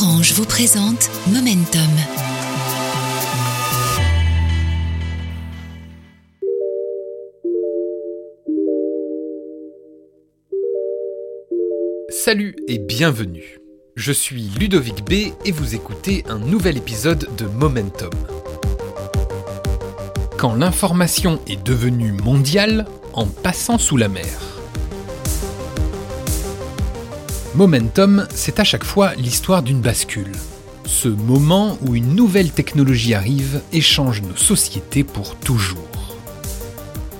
Orange vous présente Momentum. Salut et bienvenue. Je suis Ludovic B et vous écoutez un nouvel épisode de Momentum. Quand l'information est devenue mondiale en passant sous la mer. Momentum, c'est à chaque fois l'histoire d'une bascule. Ce moment où une nouvelle technologie arrive et change nos sociétés pour toujours.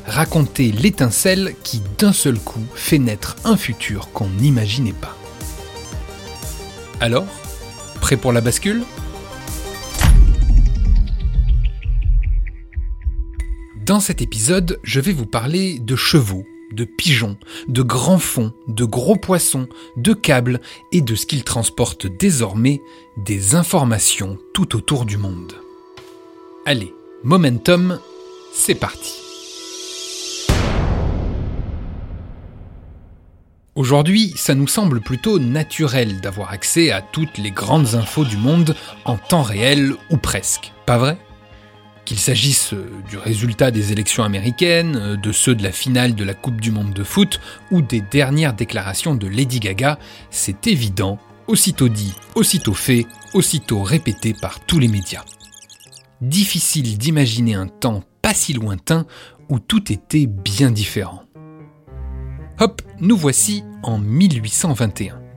Raconter l'étincelle qui d'un seul coup fait naître un futur qu'on n'imaginait pas. Alors, prêt pour la bascule? Dans cet épisode, je vais vous parler de chevaux, de pigeons, de grands fonds, de gros poissons, de câbles et de ce qu'ils transportent désormais, des informations tout autour du monde. Allez, momentum, c'est parti. Aujourd'hui, ça nous semble plutôt naturel d'avoir accès à toutes les grandes infos du monde en temps réel ou presque, pas vrai? Qu'il s'agisse euh, du résultat des élections américaines, euh, de ceux de la finale de la Coupe du Monde de foot ou des dernières déclarations de Lady Gaga, c'est évident, aussitôt dit, aussitôt fait, aussitôt répété par tous les médias. Difficile d'imaginer un temps pas si lointain où tout était bien différent. Hop, nous voici en 1821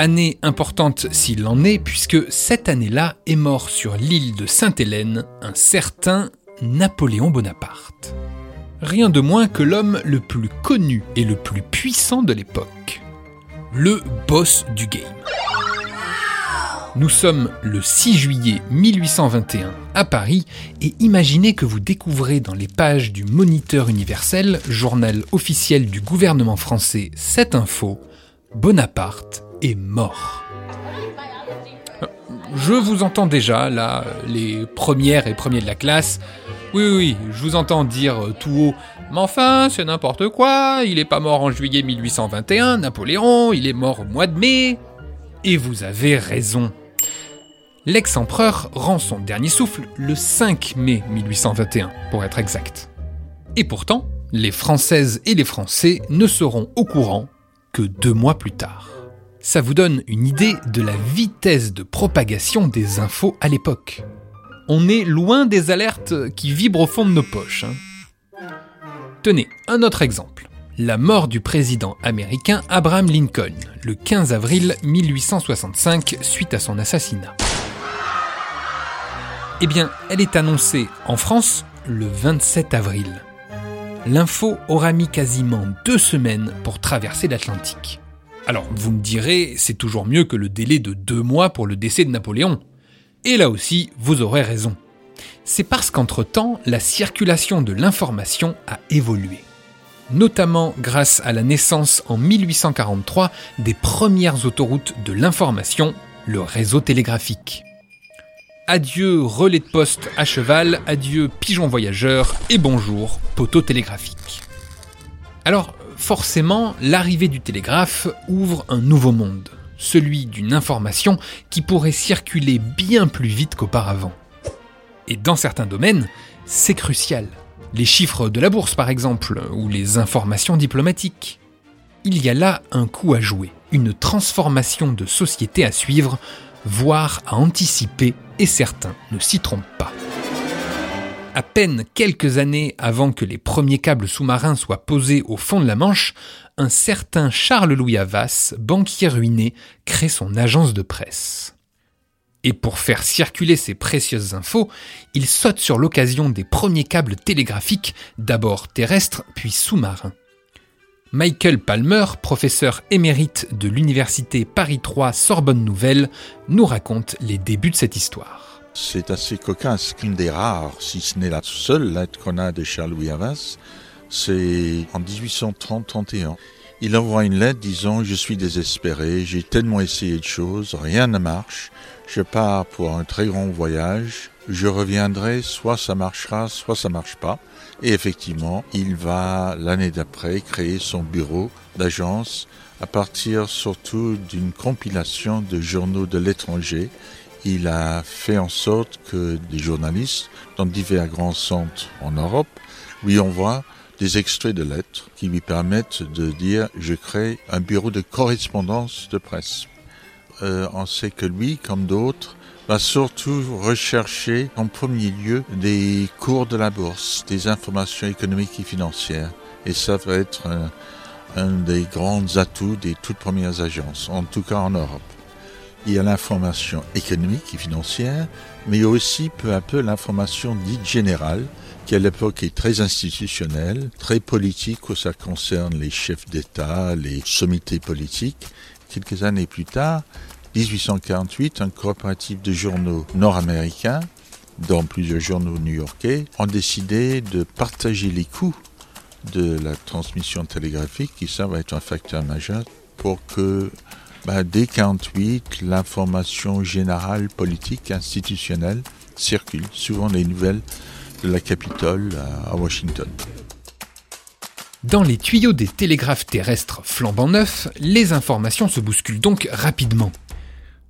année importante s'il en est, puisque cette année-là est mort sur l'île de Sainte-Hélène un certain Napoléon Bonaparte. Rien de moins que l'homme le plus connu et le plus puissant de l'époque. Le boss du game. Nous sommes le 6 juillet 1821 à Paris et imaginez que vous découvrez dans les pages du Moniteur universel, journal officiel du gouvernement français, cette info, Bonaparte est mort. Je vous entends déjà, là, les premières et premiers de la classe. Oui, oui, je vous entends dire tout haut Mais enfin, c'est n'importe quoi, il est pas mort en juillet 1821, Napoléon, il est mort au mois de mai. Et vous avez raison. L'ex-empereur rend son dernier souffle le 5 mai 1821, pour être exact. Et pourtant, les Françaises et les Français ne seront au courant que deux mois plus tard. Ça vous donne une idée de la vitesse de propagation des infos à l'époque. On est loin des alertes qui vibrent au fond de nos poches. Hein. Tenez, un autre exemple. La mort du président américain Abraham Lincoln, le 15 avril 1865, suite à son assassinat. Eh bien, elle est annoncée en France le 27 avril. L'info aura mis quasiment deux semaines pour traverser l'Atlantique. Alors, vous me direz, c'est toujours mieux que le délai de deux mois pour le décès de Napoléon. Et là aussi, vous aurez raison. C'est parce qu'entre-temps, la circulation de l'information a évolué. Notamment grâce à la naissance en 1843 des premières autoroutes de l'information, le réseau télégraphique. Adieu relais de poste à cheval, adieu pigeon voyageur et bonjour poteau télégraphique. Alors, forcément, l'arrivée du télégraphe ouvre un nouveau monde, celui d'une information qui pourrait circuler bien plus vite qu'auparavant. Et dans certains domaines, c'est crucial. Les chiffres de la bourse par exemple, ou les informations diplomatiques. Il y a là un coup à jouer, une transformation de société à suivre, voire à anticiper, et certains ne s'y trompent pas. À peine quelques années avant que les premiers câbles sous-marins soient posés au fond de la Manche, un certain Charles-Louis Havas, banquier ruiné, crée son agence de presse. Et pour faire circuler ces précieuses infos, il saute sur l'occasion des premiers câbles télégraphiques, d'abord terrestres puis sous-marins. Michael Palmer, professeur émérite de l'université Paris 3 Sorbonne Nouvelle, nous raconte les débuts de cette histoire. C'est assez cocasse. Une des rares, si ce n'est la seule lettre qu'on a de Charles-Louis Havas, c'est en 1830-31. Il envoie une lettre disant Je suis désespéré, j'ai tellement essayé de choses, rien ne marche, je pars pour un très grand voyage, je reviendrai, soit ça marchera, soit ça marche pas. Et effectivement, il va l'année d'après créer son bureau d'agence à partir surtout d'une compilation de journaux de l'étranger. Il a fait en sorte que des journalistes dans divers grands centres en Europe lui envoient des extraits de lettres qui lui permettent de dire je crée un bureau de correspondance de presse. Euh, on sait que lui, comme d'autres, va surtout rechercher en premier lieu des cours de la bourse, des informations économiques et financières. Et ça va être un, un des grands atouts des toutes premières agences, en tout cas en Europe. Il y a l'information économique et financière, mais il y a aussi peu à peu l'information dite générale, qui à l'époque est très institutionnelle, très politique où ça concerne les chefs d'État, les sommités politiques. Quelques années plus tard, 1848, un coopératif de journaux nord-américains, dont plusieurs journaux new-yorkais, ont décidé de partager les coûts de la transmission télégraphique, qui ça va être un facteur majeur pour que bah, dès 48, l'information générale, politique, institutionnelle circule, souvent les nouvelles de la Capitole à Washington. Dans les tuyaux des télégraphes terrestres flambant neufs, les informations se bousculent donc rapidement.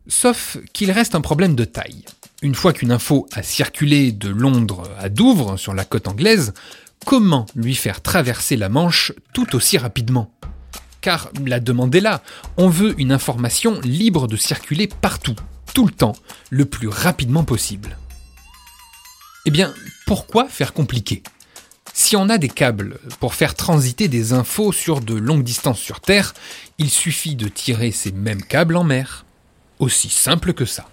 Sauf qu'il reste un problème de taille. Une fois qu'une info a circulé de Londres à Douvres sur la côte anglaise, comment lui faire traverser la Manche tout aussi rapidement? Car la demande est là, on veut une information libre de circuler partout, tout le temps, le plus rapidement possible. Eh bien, pourquoi faire compliqué? Si on a des câbles pour faire transiter des infos sur de longues distances sur Terre, il suffit de tirer ces mêmes câbles en mer. Aussi simple que ça.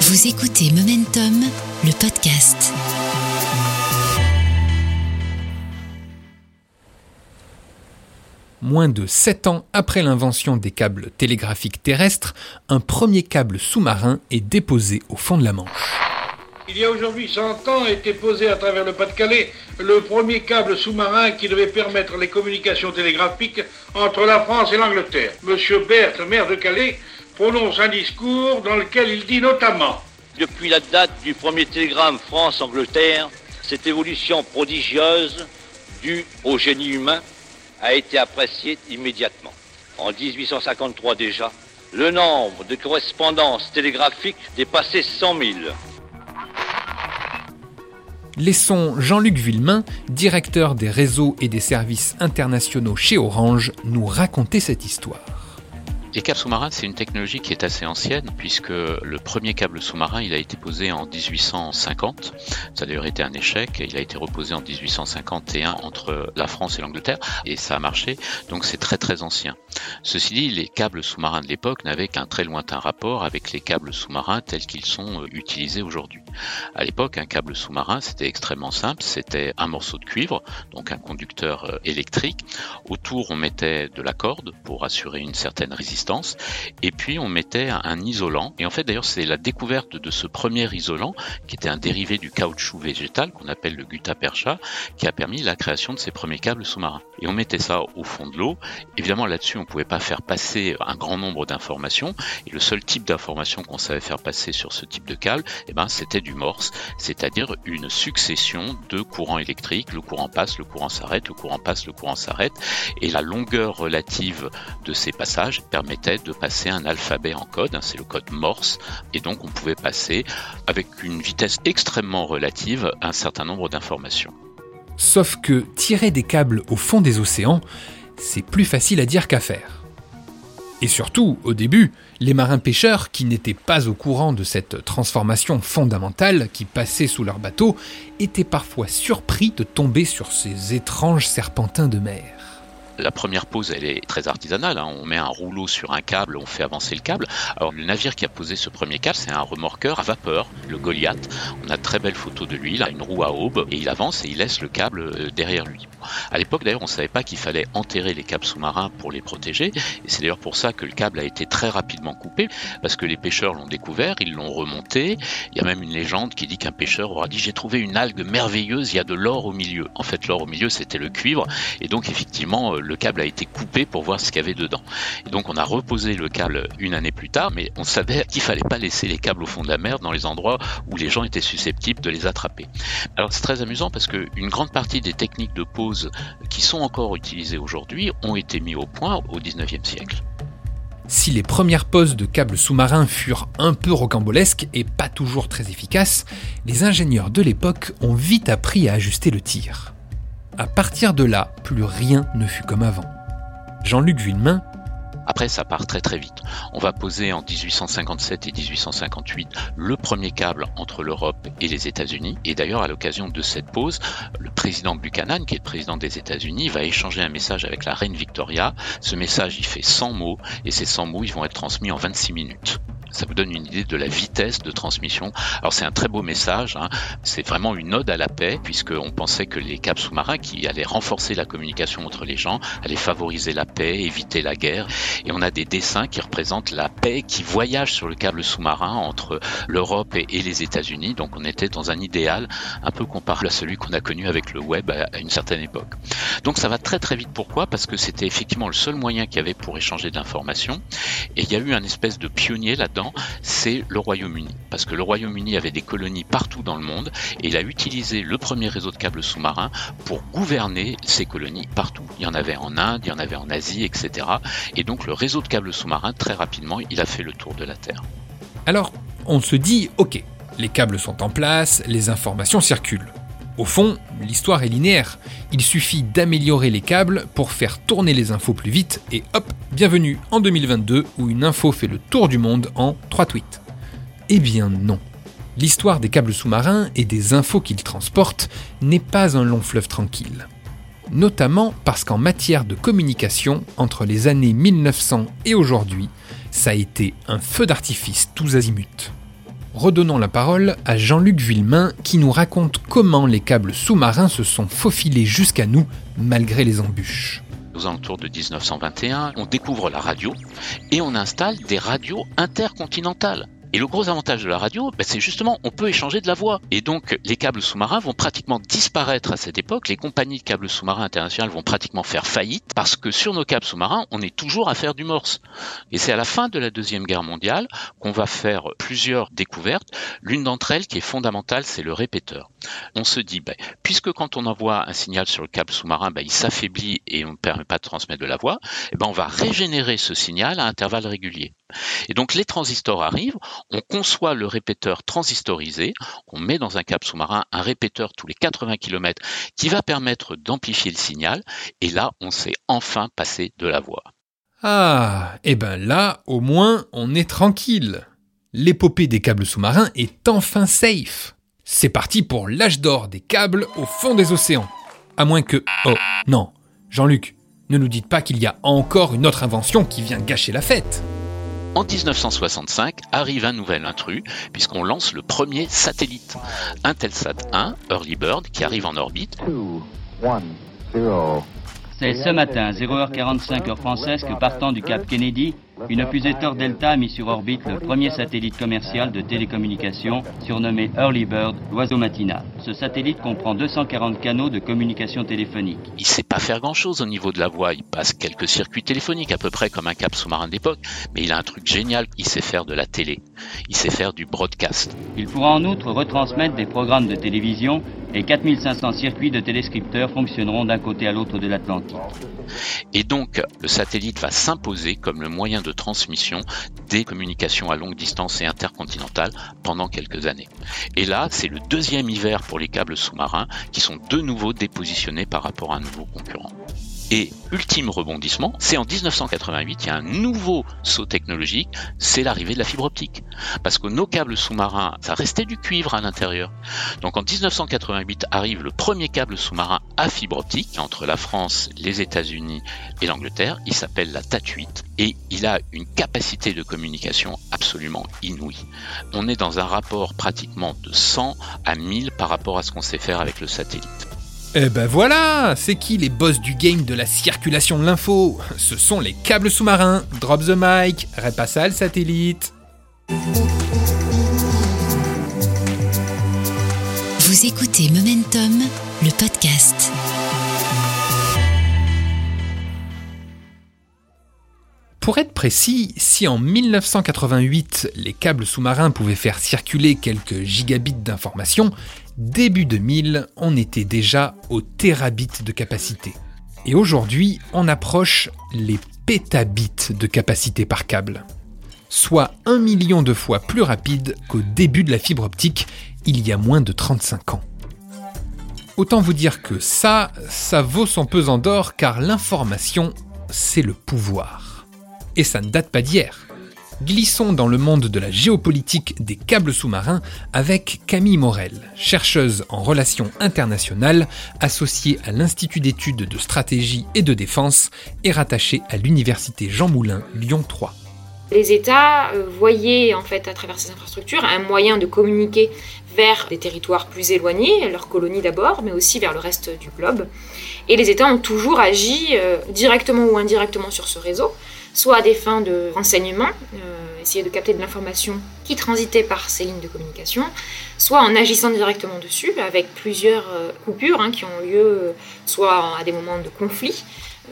Vous écoutez Momentum, le podcast. Moins de 7 ans après l'invention des câbles télégraphiques terrestres, un premier câble sous-marin est déposé au fond de la Manche. Il y a aujourd'hui 100 ans a été posé à travers le Pas-de-Calais le premier câble sous-marin qui devait permettre les communications télégraphiques entre la France et l'Angleterre. Monsieur Berthe, maire de Calais, prononce un discours dans lequel il dit notamment Depuis la date du premier télégramme France-Angleterre, cette évolution prodigieuse, due au génie humain, a été appréciée immédiatement. En 1853 déjà, le nombre de correspondances télégraphiques dépassait 100 000. Laissons Jean-Luc Villemain, directeur des réseaux et des services internationaux chez Orange, nous raconter cette histoire. Les câbles sous-marins, c'est une technologie qui est assez ancienne puisque le premier câble sous-marin, il a été posé en 1850. Ça a d'ailleurs été un échec. Il a été reposé en 1851 entre la France et l'Angleterre et ça a marché. Donc c'est très très ancien. Ceci dit, les câbles sous-marins de l'époque n'avaient qu'un très lointain rapport avec les câbles sous-marins tels qu'ils sont euh, utilisés aujourd'hui. À l'époque, un câble sous-marin, c'était extrêmement simple. C'était un morceau de cuivre, donc un conducteur euh, électrique. Autour, on mettait de la corde pour assurer une certaine résistance et puis on mettait un isolant. Et en fait, d'ailleurs, c'est la découverte de ce premier isolant, qui était un dérivé du caoutchouc végétal qu'on appelle le gutta-percha, qui a permis la création de ces premiers câbles sous-marins. Et on mettait ça au fond de l'eau. Évidemment, là-dessus, on pouvait pas faire passer un grand nombre d'informations. Et le seul type d'information qu'on savait faire passer sur ce type de câble, eh ben, c'était du morse, c'est-à-dire une succession de courants électriques. Le courant passe, le courant s'arrête, le courant passe, le courant s'arrête. Et la longueur relative de ces passages permet de passer un alphabet en code, hein, c'est le code Morse, et donc on pouvait passer avec une vitesse extrêmement relative un certain nombre d'informations. Sauf que tirer des câbles au fond des océans, c'est plus facile à dire qu'à faire. Et surtout, au début, les marins pêcheurs, qui n'étaient pas au courant de cette transformation fondamentale qui passait sous leur bateau, étaient parfois surpris de tomber sur ces étranges serpentins de mer. La première pose, elle est très artisanale. Hein. On met un rouleau sur un câble, on fait avancer le câble. Alors le navire qui a posé ce premier câble, c'est un remorqueur à vapeur, le Goliath. On a très belles photos de lui. Il a une roue à aube et il avance et il laisse le câble euh, derrière lui. À l'époque, d'ailleurs, on ne savait pas qu'il fallait enterrer les câbles sous-marins pour les protéger. Et c'est d'ailleurs pour ça que le câble a été très rapidement coupé, parce que les pêcheurs l'ont découvert, ils l'ont remonté. Il y a même une légende qui dit qu'un pêcheur aura dit j'ai trouvé une algue merveilleuse, il y a de l'or au milieu. En fait, l'or au milieu, c'était le cuivre. Et donc, effectivement, euh, le câble a été coupé pour voir ce qu'il y avait dedans. Et donc, on a reposé le câble une année plus tard, mais on savait qu'il fallait pas laisser les câbles au fond de la mer dans les endroits où les gens étaient susceptibles de les attraper. Alors, c'est très amusant parce qu'une grande partie des techniques de pose qui sont encore utilisées aujourd'hui ont été mis au point au 19e siècle. Si les premières poses de câbles sous-marins furent un peu rocambolesques et pas toujours très efficaces, les ingénieurs de l'époque ont vite appris à ajuster le tir. À partir de là, plus rien ne fut comme avant. Jean-Luc Villemain après, ça part très très vite. On va poser en 1857 et 1858 le premier câble entre l'Europe et les États-Unis. Et d'ailleurs, à l'occasion de cette pause, le président Buchanan, qui est président des États-Unis, va échanger un message avec la reine Victoria. Ce message, il fait 100 mots, et ces 100 mots, ils vont être transmis en 26 minutes ça vous donne une idée de la vitesse de transmission. Alors c'est un très beau message, hein. c'est vraiment une ode à la paix, puisqu'on pensait que les câbles sous-marins qui allaient renforcer la communication entre les gens, allaient favoriser la paix, éviter la guerre. Et on a des dessins qui représentent la paix qui voyage sur le câble sous-marin entre l'Europe et, les États-Unis. Donc on était dans un idéal un peu comparable à celui qu'on a connu avec le web à, une certaine époque. Donc ça va très très vite. Pourquoi? Parce que c'était effectivement le seul moyen qu'il y avait pour échanger d'informations. Et il y a eu un espèce de pionnier là-dedans c'est le Royaume-Uni. Parce que le Royaume-Uni avait des colonies partout dans le monde et il a utilisé le premier réseau de câbles sous-marins pour gouverner ces colonies partout. Il y en avait en Inde, il y en avait en Asie, etc. Et donc le réseau de câbles sous-marins, très rapidement, il a fait le tour de la Terre. Alors, on se dit, ok, les câbles sont en place, les informations circulent. Au fond, l'histoire est linéaire. Il suffit d'améliorer les câbles pour faire tourner les infos plus vite et hop, bienvenue en 2022 où une info fait le tour du monde en 3 tweets. Eh bien non. L'histoire des câbles sous-marins et des infos qu'ils transportent n'est pas un long fleuve tranquille. Notamment parce qu'en matière de communication, entre les années 1900 et aujourd'hui, ça a été un feu d'artifice tous azimuts redonnons la parole à Jean-Luc Villemain qui nous raconte comment les câbles sous-marins se sont faufilés jusqu'à nous malgré les embûches aux alentours de 1921, on découvre la radio et on installe des radios intercontinentales. Et le gros avantage de la radio, ben, c'est justement on peut échanger de la voix. Et donc les câbles sous-marins vont pratiquement disparaître à cette époque. Les compagnies de câbles sous-marins internationales vont pratiquement faire faillite parce que sur nos câbles sous-marins, on est toujours à faire du morse. Et c'est à la fin de la Deuxième Guerre mondiale qu'on va faire plusieurs découvertes. L'une d'entre elles qui est fondamentale, c'est le répéteur. On se dit, ben, puisque quand on envoie un signal sur le câble sous-marin, ben, il s'affaiblit et on ne permet pas de transmettre de la voix, eh ben, on va régénérer ce signal à intervalles réguliers. Et donc les transistors arrivent, on conçoit le répéteur transistorisé, on met dans un câble sous-marin un répéteur tous les 80 km qui va permettre d'amplifier le signal, et là on sait enfin passer de la voix. Ah, et eh ben là, au moins, on est tranquille. L'épopée des câbles sous-marins est enfin safe. C'est parti pour l'âge d'or des câbles au fond des océans. À moins que... Oh, non. Jean-Luc, ne nous dites pas qu'il y a encore une autre invention qui vient gâcher la fête. En 1965 arrive un nouvel intrus puisqu'on lance le premier satellite, Intelsat 1 Early Bird qui arrive en orbite. C'est ce matin, 0h45 heure française, que partant du Cap Kennedy, une fusée Thor Delta a mis sur orbite le premier satellite commercial de télécommunication surnommé Early Bird, l'oiseau matinal. Ce satellite comprend 240 canaux de communication téléphonique. Il ne sait pas faire grand-chose au niveau de la voix. Il passe quelques circuits téléphoniques, à peu près comme un cap sous-marin d'époque. Mais il a un truc génial. Il sait faire de la télé. Il sait faire du broadcast. Il pourra en outre retransmettre des programmes de télévision et 4500 circuits de téléscripteurs fonctionneront d'un côté à l'autre de l'Atlantique. Et donc, le satellite va s'imposer comme le moyen de transmission des communications à longue distance et intercontinentales pendant quelques années. Et là, c'est le deuxième hiver pour les câbles sous-marins qui sont de nouveau dépositionnés par rapport à un nouveau concurrent. Et ultime rebondissement, c'est en 1988, il y a un nouveau saut technologique, c'est l'arrivée de la fibre optique. Parce que nos câbles sous-marins, ça restait du cuivre à l'intérieur. Donc en 1988 arrive le premier câble sous-marin à fibre optique entre la France, les États-Unis et l'Angleterre. Il s'appelle la TAT8 et il a une capacité de communication absolument inouïe. On est dans un rapport pratiquement de 100 à 1000 par rapport à ce qu'on sait faire avec le satellite. Eh ben voilà C'est qui les boss du game de la circulation de l'info? Ce sont les câbles sous-marins. Drop the mic, repasse le satellite. Vous écoutez Momentum, le podcast. Pour être précis, si en 1988 les câbles sous-marins pouvaient faire circuler quelques gigabits d'informations, début 2000 on était déjà au terabit de capacité. Et aujourd'hui on approche les pétabits de capacité par câble. Soit un million de fois plus rapide qu'au début de la fibre optique il y a moins de 35 ans. Autant vous dire que ça, ça vaut son pesant d'or car l'information, c'est le pouvoir et ça ne date pas d'hier. Glissons dans le monde de la géopolitique des câbles sous-marins avec Camille Morel, chercheuse en relations internationales, associée à l'Institut d'études de stratégie et de défense et rattachée à l'Université Jean Moulin Lyon 3. Les États euh, voyaient en fait à travers ces infrastructures un moyen de communiquer vers des territoires plus éloignés, leurs colonies d'abord, mais aussi vers le reste du globe. Et les États ont toujours agi euh, directement ou indirectement sur ce réseau, soit à des fins de renseignement, euh, essayer de capter de l'information qui transitait par ces lignes de communication, soit en agissant directement dessus, avec plusieurs euh, coupures hein, qui ont lieu euh, soit à des moments de conflit.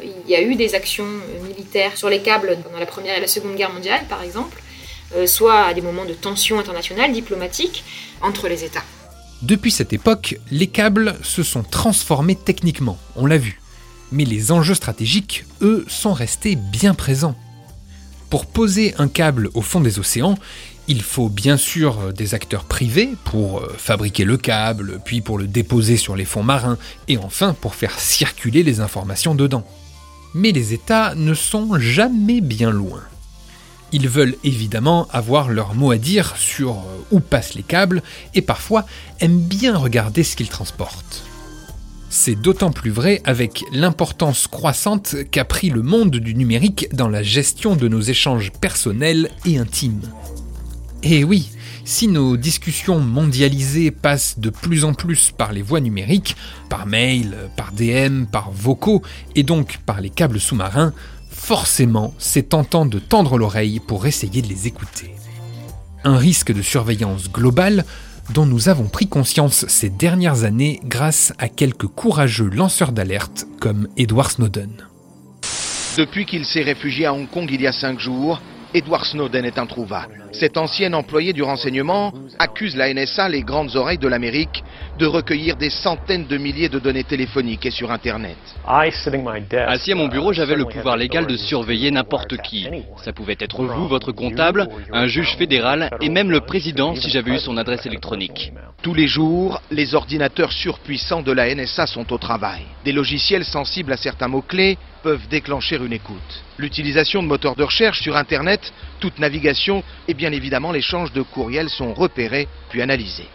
Il y a eu des actions militaires sur les câbles pendant la Première et la Seconde Guerre mondiale, par exemple, soit à des moments de tension internationale, diplomatique, entre les États. Depuis cette époque, les câbles se sont transformés techniquement, on l'a vu mais les enjeux stratégiques, eux, sont restés bien présents. Pour poser un câble au fond des océans, il faut bien sûr des acteurs privés pour euh, fabriquer le câble, puis pour le déposer sur les fonds marins, et enfin pour faire circuler les informations dedans. Mais les États ne sont jamais bien loin. Ils veulent évidemment avoir leur mot à dire sur euh, où passent les câbles, et parfois aiment bien regarder ce qu'ils transportent. C'est d'autant plus vrai avec l'importance croissante qu'a pris le monde du numérique dans la gestion de nos échanges personnels et intimes. Et oui, si nos discussions mondialisées passent de plus en plus par les voies numériques, par mail, par DM, par vocaux et donc par les câbles sous-marins, forcément c'est tentant de tendre l'oreille pour essayer de les écouter. Un risque de surveillance globale dont nous avons pris conscience ces dernières années grâce à quelques courageux lanceurs d'alerte comme Edward Snowden. Depuis qu'il s'est réfugié à Hong Kong il y a cinq jours, Edward Snowden est introuvable. Cet ancien employé du renseignement accuse la NSA, les grandes oreilles de l'Amérique, de recueillir des centaines de milliers de données téléphoniques et sur Internet. Assis à mon bureau, j'avais le pouvoir légal de surveiller n'importe qui. Ça pouvait être vous, votre comptable, un juge fédéral et même le président si j'avais eu son adresse électronique. Tous les jours, les ordinateurs surpuissants de la NSA sont au travail. Des logiciels sensibles à certains mots-clés peuvent déclencher une écoute. L'utilisation de moteurs de recherche sur Internet, toute navigation et bien évidemment l'échange de courriels sont repérés puis analysés.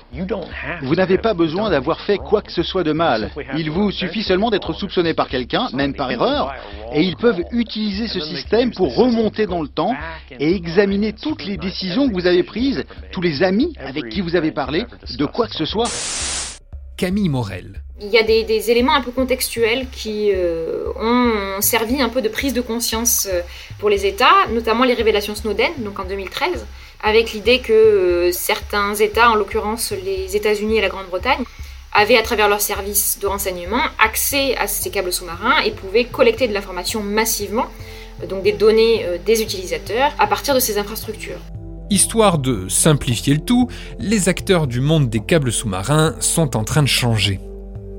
Vous n'avez pas besoin d'avoir fait quoi que ce soit de mal. Il vous suffit seulement d'être soupçonné par quelqu'un, même par erreur, et ils peuvent utiliser ce système pour remonter dans le temps et examiner toutes les décisions que vous avez prises, tous les amis avec qui vous avez parlé, de quoi que ce soit. Camille Morel. Il y a des, éléments un peu contextuels qui euh, ont servi un peu de prise de conscience euh, pour les États, notamment les révélations Snowden, donc en 2013, avec l'idée que euh, certains États, en l'occurrence les États-Unis et la Grande-Bretagne, avaient à travers leurs services de renseignement accès à ces câbles sous-marins et pouvaient collecter de l'information massivement, donc des données des utilisateurs, à partir de ces infrastructures. Histoire de simplifier le tout, les acteurs du monde des câbles sous-marins sont en train de changer.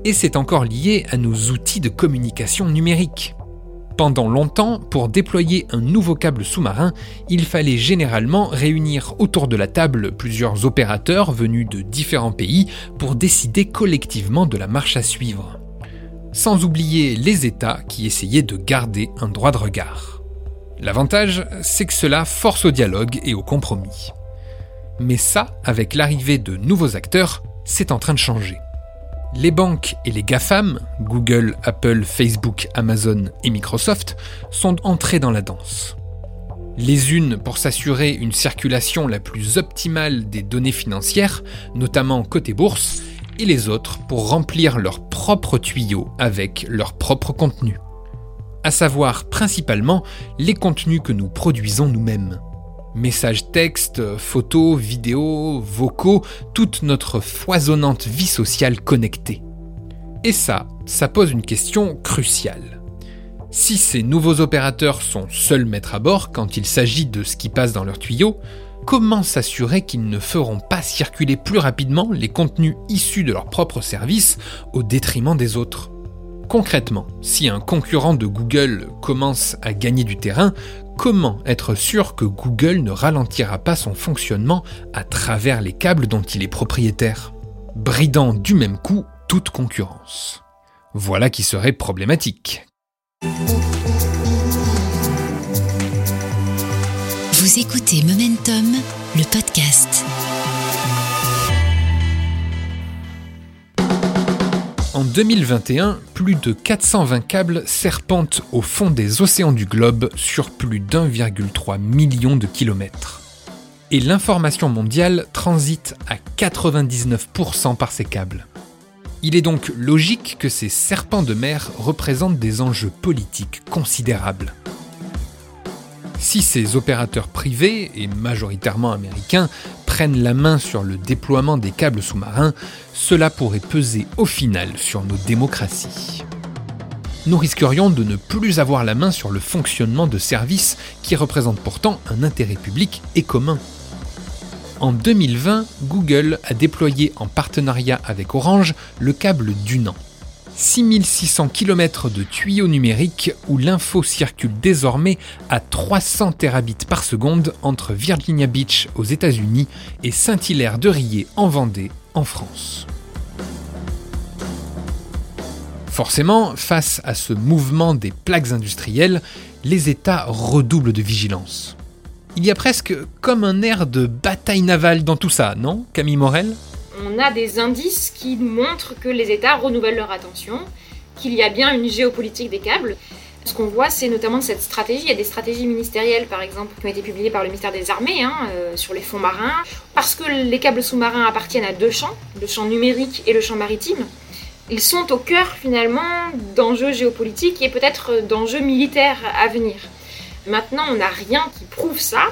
Et c'est encore lié à nos outils de communication numérique. Pendant longtemps, pour déployer un nouveau câble sous-marin, il fallait généralement réunir autour de la table plusieurs opérateurs venus de différents pays pour décider collectivement de la marche à suivre. Sans oublier les États qui essayaient de garder un droit de regard. L'avantage, c'est que cela force au dialogue et au compromis. Mais ça, avec l'arrivée de nouveaux acteurs, c'est en train de changer. Les banques et les GAFAM, Google, Apple, Facebook, Amazon et Microsoft, sont entrés dans la danse. Les unes pour s'assurer une circulation la plus optimale des données financières, notamment côté bourse, et les autres pour remplir leurs propres tuyaux avec leur propre contenu. À savoir principalement les contenus que nous produisons nous-mêmes. Messages textes, photos, vidéos, vocaux, toute notre foisonnante vie sociale connectée. Et ça, ça pose une question cruciale. Si ces nouveaux opérateurs sont seuls maîtres à bord quand il s'agit de ce qui passe dans leurs tuyaux, comment s'assurer qu'ils ne feront pas circuler plus rapidement les contenus issus de leur propre service au détriment des autres? Concrètement, si un concurrent de Google commence à gagner du terrain, comment être sûr que Google ne ralentira pas son fonctionnement à travers les câbles dont il est propriétaire, bridant du même coup toute concurrence? Voilà qui serait problématique. Vous écoutez Momentum, le podcast. En 2021, plus de 420 câbles serpentent au fond des océans du globe sur plus d'1,3 million de kilomètres. Et l'information mondiale transite à 99% par ces câbles. Il est donc logique que ces serpents de mer représentent des enjeux politiques considérables. Si ces opérateurs privés, et majoritairement américains, prennent la main sur le déploiement des câbles sous-marins, cela pourrait peser au final sur nos démocraties. Nous risquerions de ne plus avoir la main sur le fonctionnement de services qui représentent pourtant un intérêt public et commun. En 2020, Google a déployé en partenariat avec Orange le câble Dunan 6600 km de tuyaux numériques où l'info circule désormais à 300 terabits par seconde entre Virginia Beach aux États-Unis et Saint-Hilaire de Riez en Vendée en France. Forcément, face à ce mouvement des plaques industrielles, les États redoublent de vigilance. Il y a presque comme un air de bataille navale dans tout ça, non, Camille Morel? On a des indices qui montrent que les États renouvellent leur attention, qu'il y a bien une géopolitique des câbles. Ce qu'on voit, c'est notamment cette stratégie. Il y a des stratégies ministérielles, par exemple, qui ont été publiées par le ministère des Armées hein, euh, sur les fonds marins. Parce que les câbles sous-marins appartiennent à deux champs, le champ numérique et le champ maritime. Ils sont au cœur, finalement, d'enjeux géopolitiques et peut-être d'enjeux militaires à venir. Maintenant, on n'a rien qui prouve ça.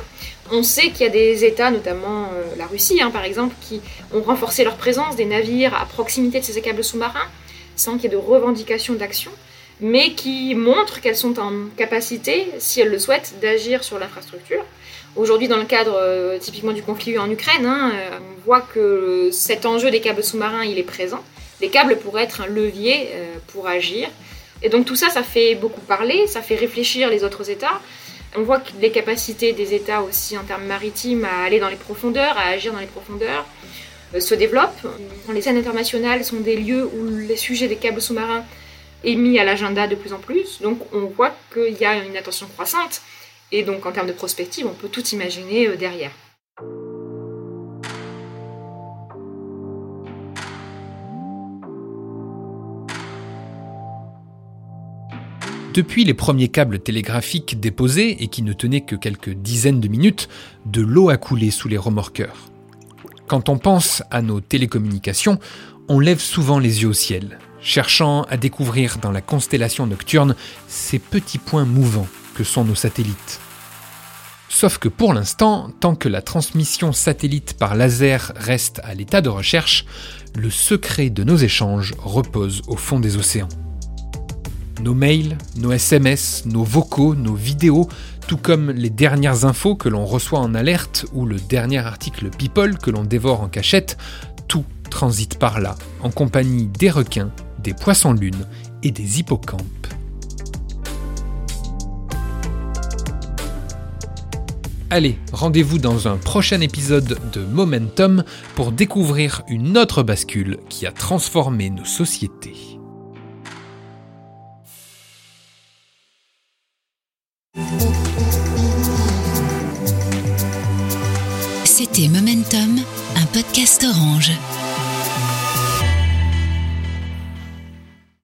On sait qu'il y a des États, notamment euh, la Russie hein, par exemple, qui ont renforcé leur présence, des navires à proximité de ces câbles sous-marins, sans qu'il y ait de revendication d'action, mais qui montrent qu'elles sont en capacité, si elles le souhaitent, d'agir sur l'infrastructure. Aujourd'hui, dans le cadre euh, typiquement du conflit en Ukraine, hein, euh, on voit que cet enjeu des câbles sous-marins, il est présent. Les câbles pourraient être un levier pour agir. Et donc tout ça, ça fait beaucoup parler, ça fait réfléchir les autres États. On voit que les capacités des États aussi en termes maritimes à aller dans les profondeurs, à agir dans les profondeurs, euh, se développent. Les scènes internationales sont des lieux où les sujets des câbles sous-marins est mis à l'agenda de plus en plus. Donc on voit qu'il y a une attention croissante. Et donc en termes de prospective, on peut tout imaginer euh, derrière. Depuis les premiers câbles télégraphiques déposés et qui ne tenaient que quelques dizaines de minutes, de l'eau a coulé sous les remorqueurs. Quand on pense à nos télécommunications, on lève souvent les yeux au ciel, cherchant à découvrir dans la constellation nocturne ces petits points mouvants que sont nos satellites. Sauf que pour l'instant, tant que la transmission satellite par laser reste à l'état de recherche, le secret de nos échanges repose au fond des océans. Nos mails, nos SMS, nos vocaux, nos vidéos, tout comme les dernières infos que l'on reçoit en alerte ou le dernier article People que l'on dévore en cachette, tout transite par là, en compagnie des requins, des poissons-lunes et des hippocampes. Allez, rendez-vous dans un prochain épisode de Momentum pour découvrir une autre bascule qui a transformé nos sociétés. Un podcast orange.